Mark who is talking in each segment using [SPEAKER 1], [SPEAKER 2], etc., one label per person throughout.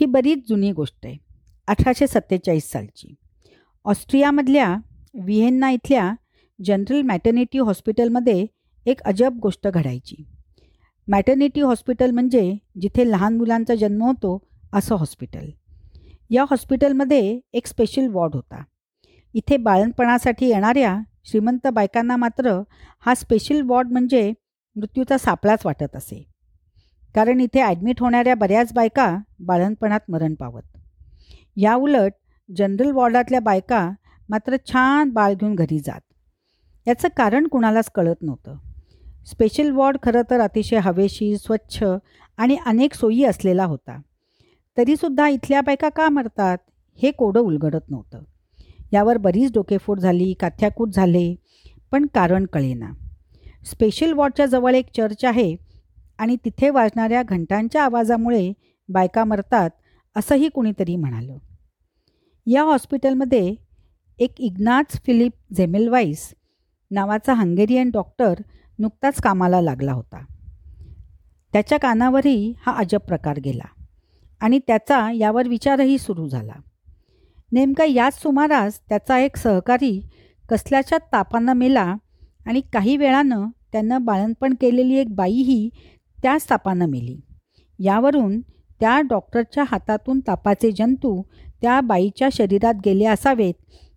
[SPEAKER 1] ही बरीच जुनी गोष्ट आहे. अठराशे सत्तेचाळीस सालची. ऑस्ट्रियामधल्या व्हिएन्ना इथल्या जनरल मॅटर्निटी हॉस्पिटलमध्ये एक अजब गोष्ट घडायची. मॅटर्निटी हॉस्पिटल म्हणजे जिथे लहान मुलांचा जन्म होतो असं हॉस्पिटल. या हॉस्पिटलमध्ये एक स्पेशल वॉर्ड होता. इथे बाळणपणासाठी येणाऱ्या श्रीमंत बायकांना मात्र हा स्पेशल वॉर्ड म्हणजे मृत्यूचा सापळाच वाटत असे. कारण इथे ॲडमिट होणाऱ्या बऱ्याच बायका बाळणपणात मरण पावत. या उलट जनरल वॉर्डातल्या बायका मात्र छान बाळ घेऊन घरी जात. याचं कारण कुणालाच कळत नव्हतं. स्पेशल वॉर्ड खरं तर अतिशय हवेशीर स्वच्छ आणि अनेक सोयी असलेला होता. तरीसुद्धा इथल्या बायका का मरतात हे कोडं उलगडत नव्हतं. यावर बरीच डोकेफोड झाली काथ्याकूट झाले पण कारण कळेना. स्पेशल वॉर्डच्या जवळ एक चर्च आहे आणि तिथे वाजणाऱ्या घंटांच्या आवाजामुळे बायका मरतात असंही कुणीतरी म्हणालं. या हॉस्पिटलमध्ये एक इग्नाच फिलिप झेमेलवाईस नावाचा हंगेरियन डॉक्टर नुकताच कामाला लागला होता. त्याच्या कानावरही हा अजब प्रकार गेला आणि त्याचा यावर विचारही सुरू झाला. नेमका याच सुमारास त्याचा एक सहकारी कसल्याच्या तापानं मेला आणि काही वेळानं त्यानं बाळणपण केलेली एक बाईही त्याच तापानं मेली. यावरून त्या डॉक्टरच्या हातातून तापाचे जंतू त्या बाईच्या शरीरात गेले असावेत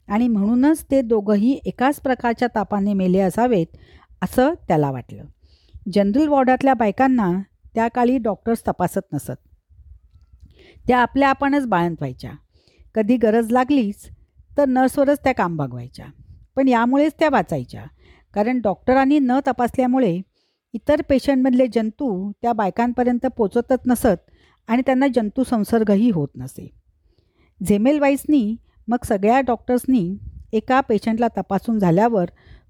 [SPEAKER 1] आणि म्हणूनच ते दोघंही एकाच प्रकारच्या तापाने मेले असावेत असं त्याला वाटलं. जनरल वॉर्डातल्या बायकांना त्या काळी डॉक्टर्स तपासत नसत. त्या आपल्या आपणच बाळंत व्हायच्या. कधी गरज लागलीच तर नर्सवरच त्या काम बघवायच्या पण यामुळेच त्या वाचायच्या. कारण डॉक्टरांनी न तपासल्यामुळे इतर पेशंटमधले जंतू त्या बायकांपर्यंत पोचतच नसत आणि त्यांना जंतू संसर्गही होत नसे. झेमेल वाईसनी मग सगळ्या डॉक्टर्सनी एका पेशंटला तपासून झाल्यावर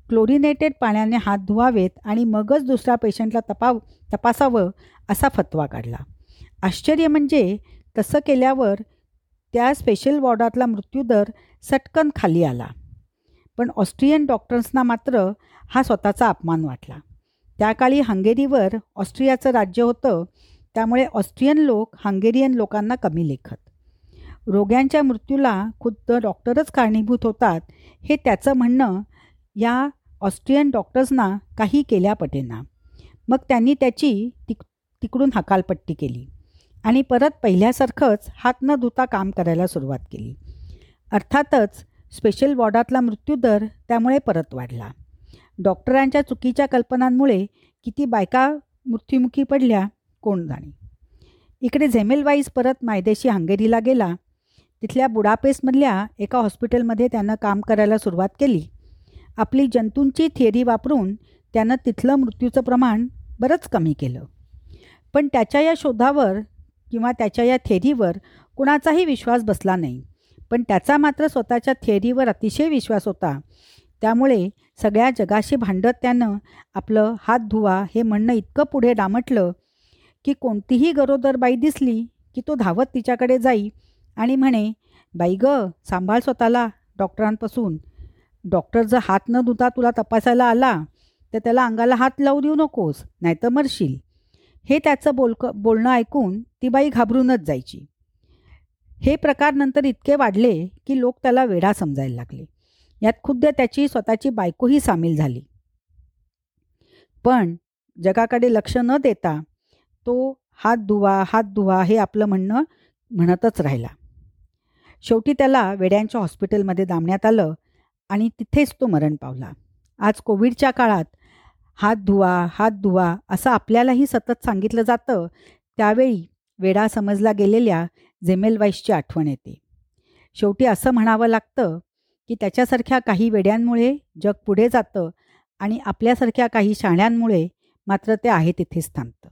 [SPEAKER 1] क्लोरिनेटेड पाण्याने हात धुवावेत आणि मगच दुसऱ्या पेशंटला तपाव तपासावं असा फतवा काढला. आश्चर्य म्हणजे तसं केल्यावर त्या स्पेशल वॉर्डातला मृत्यूदर सटकन खाली आला. पण ऑस्ट्रियन डॉक्टर्सना मात्र हा स्वतःचा अपमान वाटला. त्या काळी हंगेरीवर ऑस्ट्रियाचं राज्य होतं. त्यामुळे ऑस्ट्रियन लोक हंगेरियन लोकांना कमी लेखत. रोग्यांच्या मृत्यूला खुद्द डॉक्टरच कारणीभूत होतात हे त्याचं म्हणणं या ऑस्ट्रियन डॉक्टर्सना काही केल्या पटेना. मग त्यांनी त्याची तिक तिकडून हकालपट्टी केली आणि परत पहिल्यासारखंच हात न धुता काम करायला सुरुवात केली. अर्थातच स्पेशल वॉर्डातला मृत्यूदर त्यामुळे परत वाढला. डॉक्टरांच्या चुकीच्या कल्पनांमुळे किती बायका मृत्युमुखी पडल्या कोण जाणे? इकडे झेमेलवाईज परत मायदेशी हंगेरीला गेला. तिथल्या बुडापेस्टमधल्या एका हॉस्पिटलमध्ये त्यानं काम करायला सुरुवात केली. आपली जंतूंची थिअरी वापरून त्यानं तिथलं मृत्यूचं प्रमाण बरंच कमी केलं. पण त्याच्या या शोधावर किंवा त्याच्या या थेरीवर कुणाचाही विश्वास बसला नाही. पण त्याचा मात्र स्वतःच्या थेरीवर अतिशय विश्वास होता. त्यामुळे सगळ्या जगाशी भांडत त्यानं आपलं हात धुवा हे म्हणणं इतकं पुढे डामटलं की कोणतीही गरोदर बाई दिसली की तो धावत तिच्याकडे जाई आणि म्हणे बाई ग सांभाळ स्वतःला डॉक्टरांपासून. डॉक्टर जर हात न धुता तुला तपासायला आला तर त्याला अंगाला हात लावू देऊ नकोस नाहीतर मरशील. हे त्याचं बोलक बोलणं ऐकून ती बाई घाबरूनच जायची. हे प्रकार नंतर इतके वाढले की लोक त्याला वेढा समजायला लागले. यात खुद्द त्याची स्वतःची बायकोही सामील झाली. पण जगाकडे लक्ष न देता तो हात धुवा हात धुवा हे आपलं म्हणणं म्हणतच राहिला. शेवटी त्याला वेड्यांच्या हॉस्पिटलमध्ये दामण्यात आलं आणि तिथेच तो मरण पावला. आज कोविडच्या काळात हात धुवा हात धुवा असं आपल्यालाही सतत सांगितलं जातं त्यावेळी वेडा समजला गेलेल्या जेमेलवाईसची आठवण येते. शेवटी असं म्हणावं लागतं की त्याच्यासारख्या काही वेड्यांमुळे जग पुढे जातं आणि आपल्यासारख्या काही शाण्यांमुळे मात्र ते आहे तिथेच थांबतं.